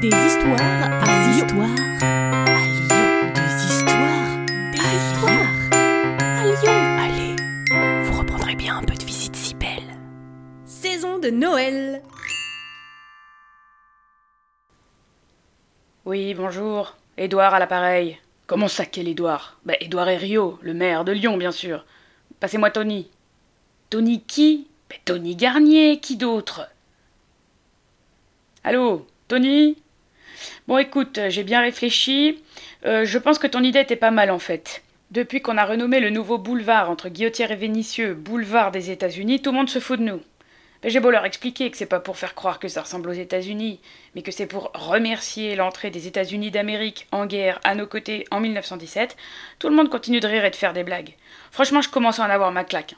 Des histoires à Des Lyon. histoires à Lyon. Des histoires Des à histoires Lyon. à Lyon. Allez, vous reprendrez bien un peu de visite si belle. Saison de Noël. Oui, bonjour. Édouard à l'appareil. Comment ça, quel Édouard Bah, Édouard Herriot, le maire de Lyon, bien sûr. Passez-moi Tony. Tony qui? Bah, Tony Garnier, qui d'autre? Allô, Tony? Bon, écoute, euh, j'ai bien réfléchi. Euh, je pense que ton idée était pas mal, en fait. Depuis qu'on a renommé le nouveau boulevard entre Guillotière et Vénitieux boulevard des États-Unis, tout le monde se fout de nous. J'ai beau leur expliquer que c'est pas pour faire croire que ça ressemble aux États-Unis, mais que c'est pour remercier l'entrée des États-Unis d'Amérique en guerre à nos côtés en 1917, tout le monde continue de rire et de faire des blagues. Franchement, je commence à en avoir ma claque.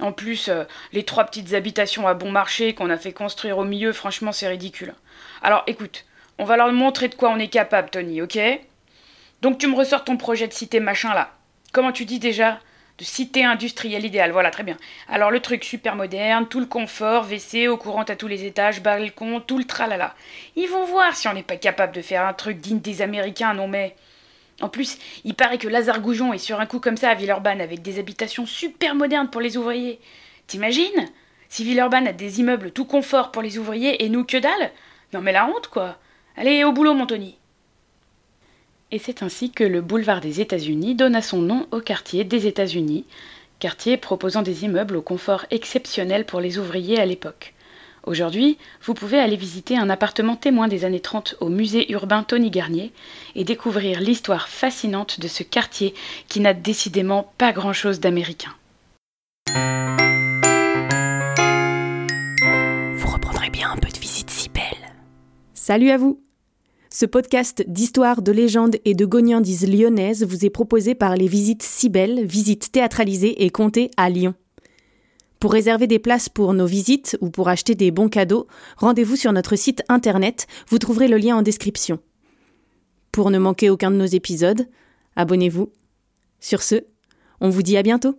En plus, euh, les trois petites habitations à bon marché qu'on a fait construire au milieu, franchement, c'est ridicule. Alors écoute, on va leur montrer de quoi on est capable, Tony, ok? Donc tu me ressors ton projet de cité machin là. Comment tu dis déjà? De cité industrielle idéale, voilà, très bien. Alors le truc super moderne, tout le confort, WC, eau courante à tous les étages, balcon, tout le tralala. Ils vont voir si on n'est pas capable de faire un truc digne des Américains, non mais... En plus, il paraît que Lazare Goujon est sur un coup comme ça à Villeurbanne avec des habitations super modernes pour les ouvriers. T'imagines? Si Villeurbanne a des immeubles tout confort pour les ouvriers et nous que dalle? Non mais la honte quoi Allez, au boulot mon Tony et c'est ainsi que le boulevard des États-Unis donna son nom au quartier des États-Unis, quartier proposant des immeubles au confort exceptionnel pour les ouvriers à l'époque. Aujourd'hui, vous pouvez aller visiter un appartement témoin des années 30 au musée urbain Tony Garnier et découvrir l'histoire fascinante de ce quartier qui n'a décidément pas grand-chose d'américain. Vous reprendrez bien un peu de visite si belle. Salut à vous. Ce podcast d'histoire, de légendes et de gognandises lyonnaises vous est proposé par les visites si belles, visites théâtralisées et comptées à Lyon. Pour réserver des places pour nos visites ou pour acheter des bons cadeaux, rendez-vous sur notre site internet, vous trouverez le lien en description. Pour ne manquer aucun de nos épisodes, abonnez-vous. Sur ce, on vous dit à bientôt.